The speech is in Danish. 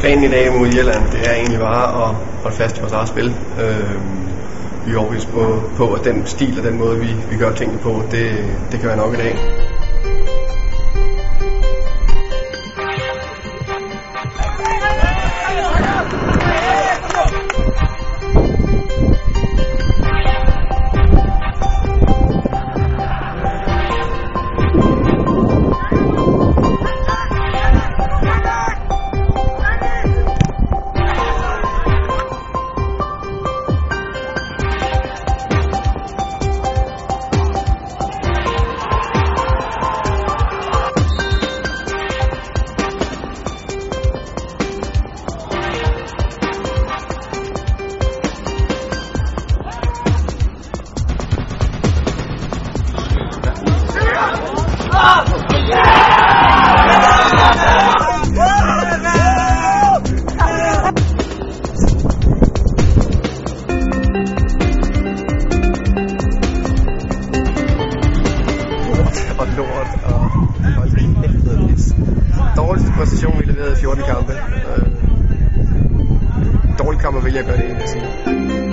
Planen i dag mod Irland, det er egentlig bare at holde fast i vores eget spil. Øh, vi er overbevist på, på, at den stil og den måde, vi, vi gør tingene på, det, det kan være nok i dag. Hey! Og lort og hold helvede Dårligste præstation, vi leverede i 14 kampe. Øh, dårlig kamp at vælge gøre det, vil jeg sige.